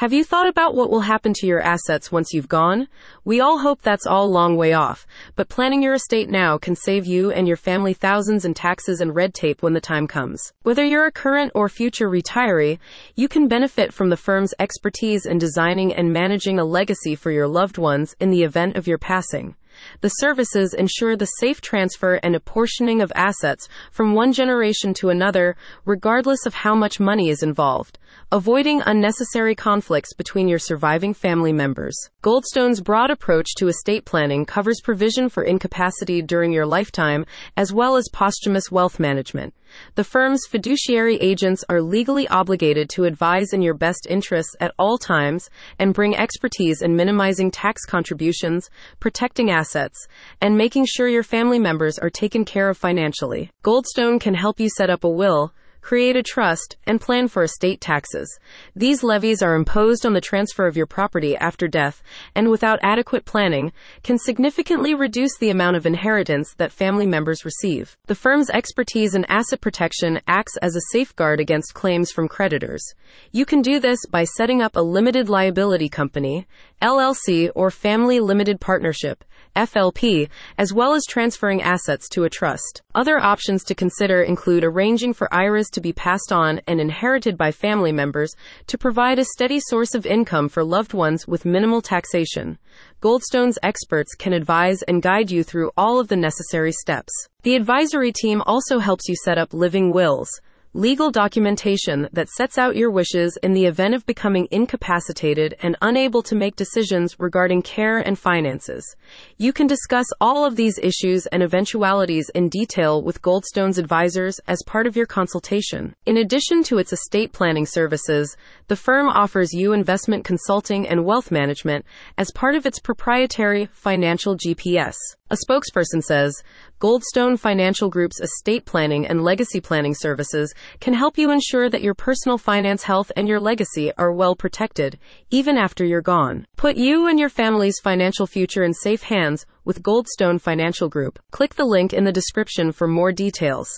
Have you thought about what will happen to your assets once you've gone? We all hope that's all long way off, but planning your estate now can save you and your family thousands in taxes and red tape when the time comes. Whether you're a current or future retiree, you can benefit from the firm's expertise in designing and managing a legacy for your loved ones in the event of your passing. The services ensure the safe transfer and apportioning of assets from one generation to another, regardless of how much money is involved, avoiding unnecessary conflicts between your surviving family members. Goldstone's broad approach to estate planning covers provision for incapacity during your lifetime, as well as posthumous wealth management. The firm's fiduciary agents are legally obligated to advise in your best interests at all times and bring expertise in minimizing tax contributions, protecting assets, and making sure your family members are taken care of financially. Goldstone can help you set up a will, create a trust, and plan for estate taxes. These levies are imposed on the transfer of your property after death and without adequate planning can significantly reduce the amount of inheritance that family members receive. The firm's expertise in asset protection acts as a safeguard against claims from creditors. You can do this by setting up a limited liability company, LLC, or family limited partnership FLP, as well as transferring assets to a trust. Other options to consider include arranging for IRAs to be passed on and inherited by family members to provide a steady source of income for loved ones with minimal taxation. Goldstone's experts can advise and guide you through all of the necessary steps. The advisory team also helps you set up living wills legal documentation that sets out your wishes in the event of becoming incapacitated and unable to make decisions regarding care and finances. You can discuss all of these issues and eventualities in detail with Goldstone's advisors as part of your consultation. In addition to its estate planning services, the firm offers you investment consulting and wealth management as part of its proprietary financial GPS. A spokesperson says Goldstone Financial Group's estate planning and legacy planning services can help you ensure that your personal finance health and your legacy are well protected, even after you're gone. Put you and your family's financial future in safe hands with Goldstone Financial Group. Click the link in the description for more details.